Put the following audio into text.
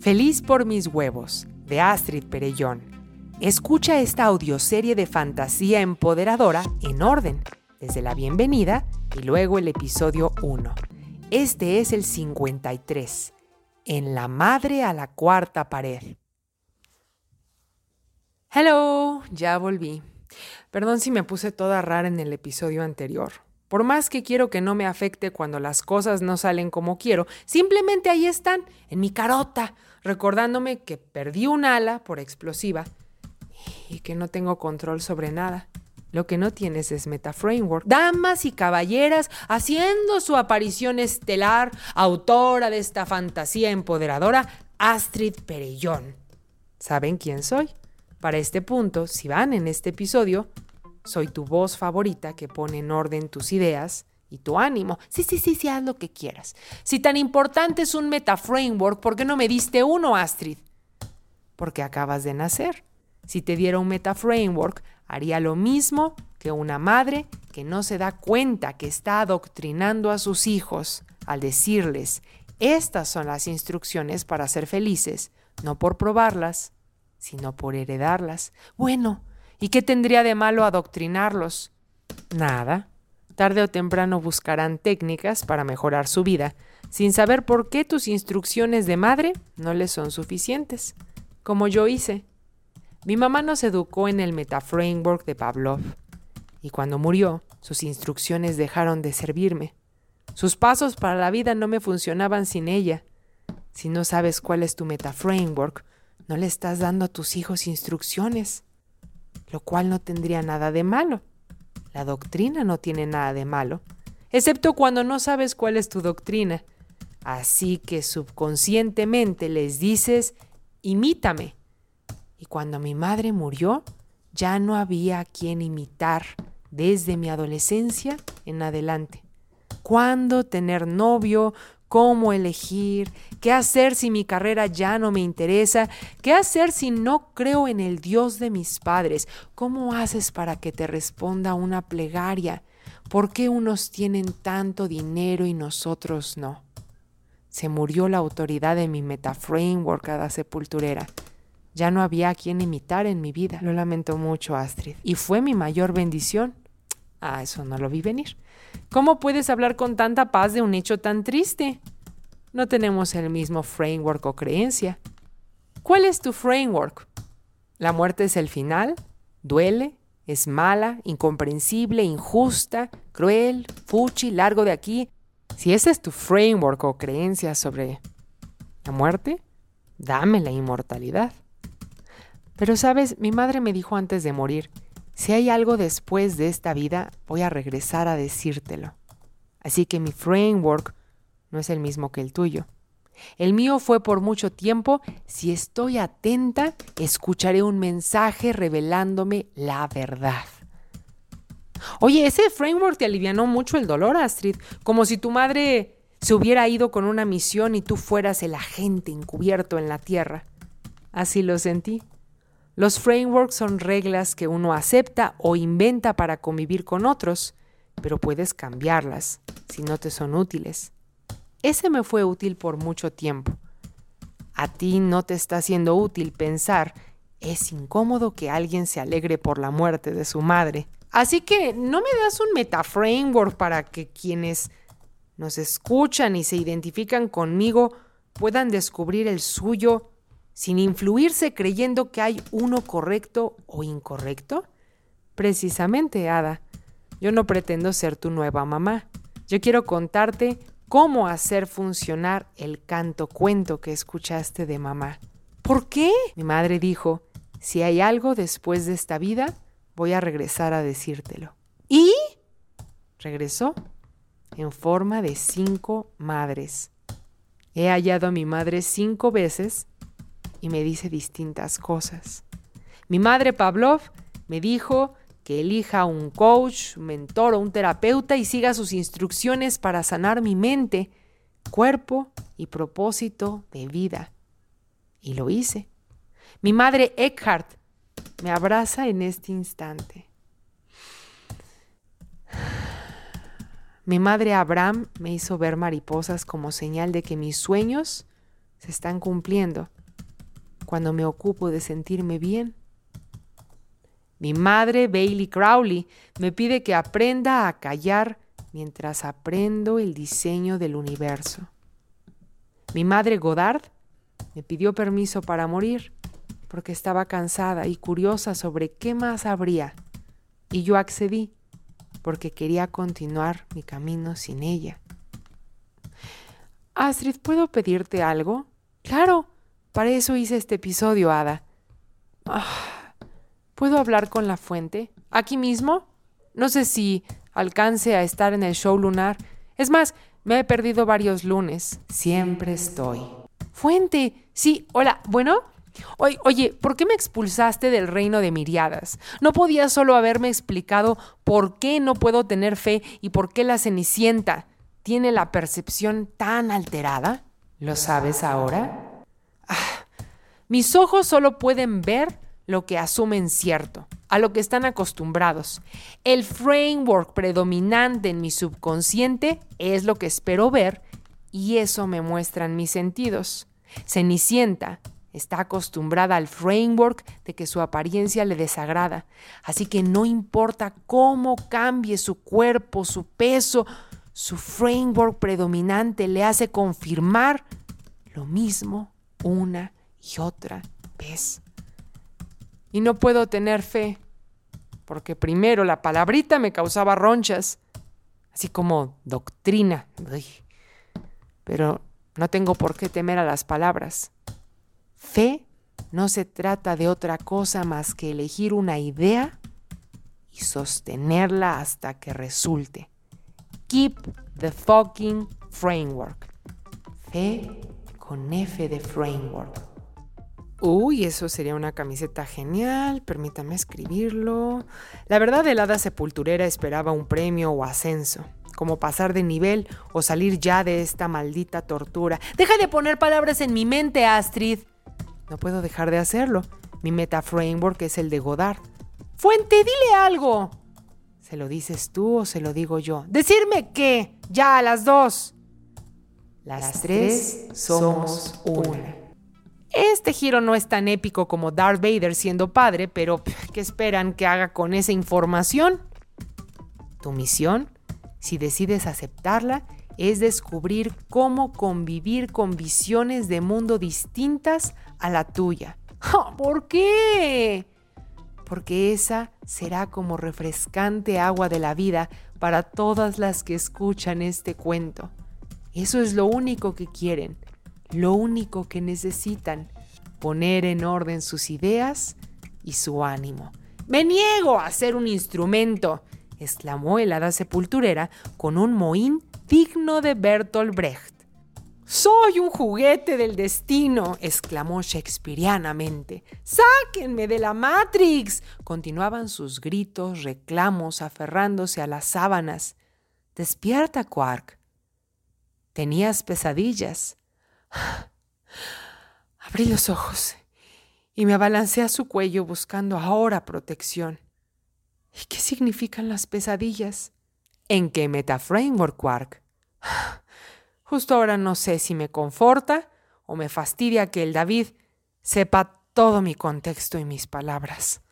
Feliz por mis huevos, de Astrid Perellón. Escucha esta audioserie de fantasía empoderadora en orden, desde la bienvenida y luego el episodio 1. Este es el 53, en la madre a la cuarta pared. Hello, ya volví. Perdón si me puse toda rara en el episodio anterior. Por más que quiero que no me afecte cuando las cosas no salen como quiero, simplemente ahí están, en mi carota, recordándome que perdí un ala por explosiva y que no tengo control sobre nada. Lo que no tienes es MetaFramework. Damas y caballeras haciendo su aparición estelar, autora de esta fantasía empoderadora, Astrid Perellón. ¿Saben quién soy? Para este punto, si van en este episodio, soy tu voz favorita que pone en orden tus ideas y tu ánimo. Sí, sí, sí, sí, haz lo que quieras. Si tan importante es un metaframework, ¿por qué no me diste uno, Astrid? Porque acabas de nacer. Si te diera un metaframework, haría lo mismo que una madre que no se da cuenta que está adoctrinando a sus hijos al decirles, estas son las instrucciones para ser felices, no por probarlas, sino por heredarlas. Bueno, ¿y qué tendría de malo adoctrinarlos? Nada. Tarde o temprano buscarán técnicas para mejorar su vida, sin saber por qué tus instrucciones de madre no les son suficientes, como yo hice. Mi mamá nos educó en el metaframework de Pavlov, y cuando murió, sus instrucciones dejaron de servirme. Sus pasos para la vida no me funcionaban sin ella. Si no sabes cuál es tu metaframework, no le estás dando a tus hijos instrucciones, lo cual no tendría nada de malo. La doctrina no tiene nada de malo, excepto cuando no sabes cuál es tu doctrina. Así que subconscientemente les dices, imítame. Y cuando mi madre murió, ya no había quien imitar desde mi adolescencia en adelante. ¿Cuándo tener novio? ¿Cómo elegir? ¿Qué hacer si mi carrera ya no me interesa? ¿Qué hacer si no creo en el Dios de mis padres? ¿Cómo haces para que te responda una plegaria? ¿Por qué unos tienen tanto dinero y nosotros no? Se murió la autoridad de mi metaframework cada sepulturera. Ya no había a quien imitar en mi vida. Lo lamento mucho, Astrid. Y fue mi mayor bendición. Ah, eso no lo vi venir. ¿Cómo puedes hablar con tanta paz de un hecho tan triste? No tenemos el mismo framework o creencia. ¿Cuál es tu framework? ¿La muerte es el final? ¿Duele? ¿Es mala? ¿Incomprensible? ¿Injusta? ¿Cruel? ¿Fuchi? ¿Largo de aquí? Si ese es tu framework o creencia sobre la muerte, dame la inmortalidad. Pero sabes, mi madre me dijo antes de morir, si hay algo después de esta vida, voy a regresar a decírtelo. Así que mi framework no es el mismo que el tuyo. El mío fue por mucho tiempo, si estoy atenta, escucharé un mensaje revelándome la verdad. Oye, ese framework te alivianó mucho el dolor, Astrid, como si tu madre se hubiera ido con una misión y tú fueras el agente encubierto en la Tierra. Así lo sentí. Los frameworks son reglas que uno acepta o inventa para convivir con otros, pero puedes cambiarlas si no te son útiles. Ese me fue útil por mucho tiempo. A ti no te está siendo útil pensar, es incómodo que alguien se alegre por la muerte de su madre. Así que no me das un metaframework para que quienes nos escuchan y se identifican conmigo puedan descubrir el suyo sin influirse creyendo que hay uno correcto o incorrecto? Precisamente, Ada, yo no pretendo ser tu nueva mamá. Yo quiero contarte cómo hacer funcionar el canto cuento que escuchaste de mamá. ¿Por qué? Mi madre dijo, si hay algo después de esta vida, voy a regresar a decírtelo. ¿Y? Regresó en forma de cinco madres. He hallado a mi madre cinco veces y me dice distintas cosas. Mi madre Pavlov me dijo que elija un coach, un mentor o un terapeuta y siga sus instrucciones para sanar mi mente, cuerpo y propósito de vida. Y lo hice. Mi madre Eckhart me abraza en este instante. Mi madre Abraham me hizo ver mariposas como señal de que mis sueños se están cumpliendo cuando me ocupo de sentirme bien. Mi madre, Bailey Crowley, me pide que aprenda a callar mientras aprendo el diseño del universo. Mi madre Godard me pidió permiso para morir porque estaba cansada y curiosa sobre qué más habría, y yo accedí porque quería continuar mi camino sin ella. Astrid, ¿puedo pedirte algo? Claro, para eso hice este episodio, Ada. Ah, ¿Puedo hablar con la fuente? ¿Aquí mismo? No sé si alcance a estar en el show lunar. Es más, me he perdido varios lunes. Siempre estoy. Fuente. Sí, hola. Bueno. Oye, ¿por qué me expulsaste del reino de miriadas? ¿No podías solo haberme explicado por qué no puedo tener fe y por qué la Cenicienta tiene la percepción tan alterada? ¿Lo sabes ahora? Ah, mis ojos solo pueden ver lo que asumen cierto, a lo que están acostumbrados. El framework predominante en mi subconsciente es lo que espero ver y eso me muestran mis sentidos. Cenicienta está acostumbrada al framework de que su apariencia le desagrada, así que no importa cómo cambie su cuerpo, su peso, su framework predominante le hace confirmar lo mismo una y otra vez. Y no puedo tener fe, porque primero la palabrita me causaba ronchas, así como doctrina. Pero no tengo por qué temer a las palabras. Fe no se trata de otra cosa más que elegir una idea y sostenerla hasta que resulte. Keep the fucking framework. Fe con F de framework. Uy, eso sería una camiseta genial, permítame escribirlo. La verdad, el hada sepulturera esperaba un premio o ascenso, como pasar de nivel o salir ya de esta maldita tortura. Deja de poner palabras en mi mente, Astrid. No puedo dejar de hacerlo. Mi meta framework es el de Godard. Fuente, dile algo. ¿Se lo dices tú o se lo digo yo? Decirme qué. Ya, a las dos. Las, tres somos una. Este giro no es tan épico como Darth Vader siendo padre, pero ¿qué esperan que haga con esa información? Tu misión, si decides aceptarla, es descubrir cómo convivir con visiones de mundo distintas a la tuya. ¿Por qué? Porque esa será como refrescante agua de la vida para todas las que escuchan este cuento. Eso es lo único que quieren, lo único que necesitan, poner en orden sus ideas y su ánimo. Me niego a ser un instrumento, exclamó el hada sepulturera con un mohín digno de Bertolt Brecht. Soy un juguete del destino, exclamó shakespearianamente. ¡Sáquenme de la Matrix! Continuaban sus gritos, reclamos, aferrándose a las sábanas. Despierta, Quark. Tenías pesadillas. Abrí los ojos y me abalancé a su cuello buscando ahora protección. ¿Y qué significan las pesadillas? ¿En qué metaframework, Quark? Justo ahora no sé si me conforta o me fastidia que el David sepa todo mi contexto y mis palabras.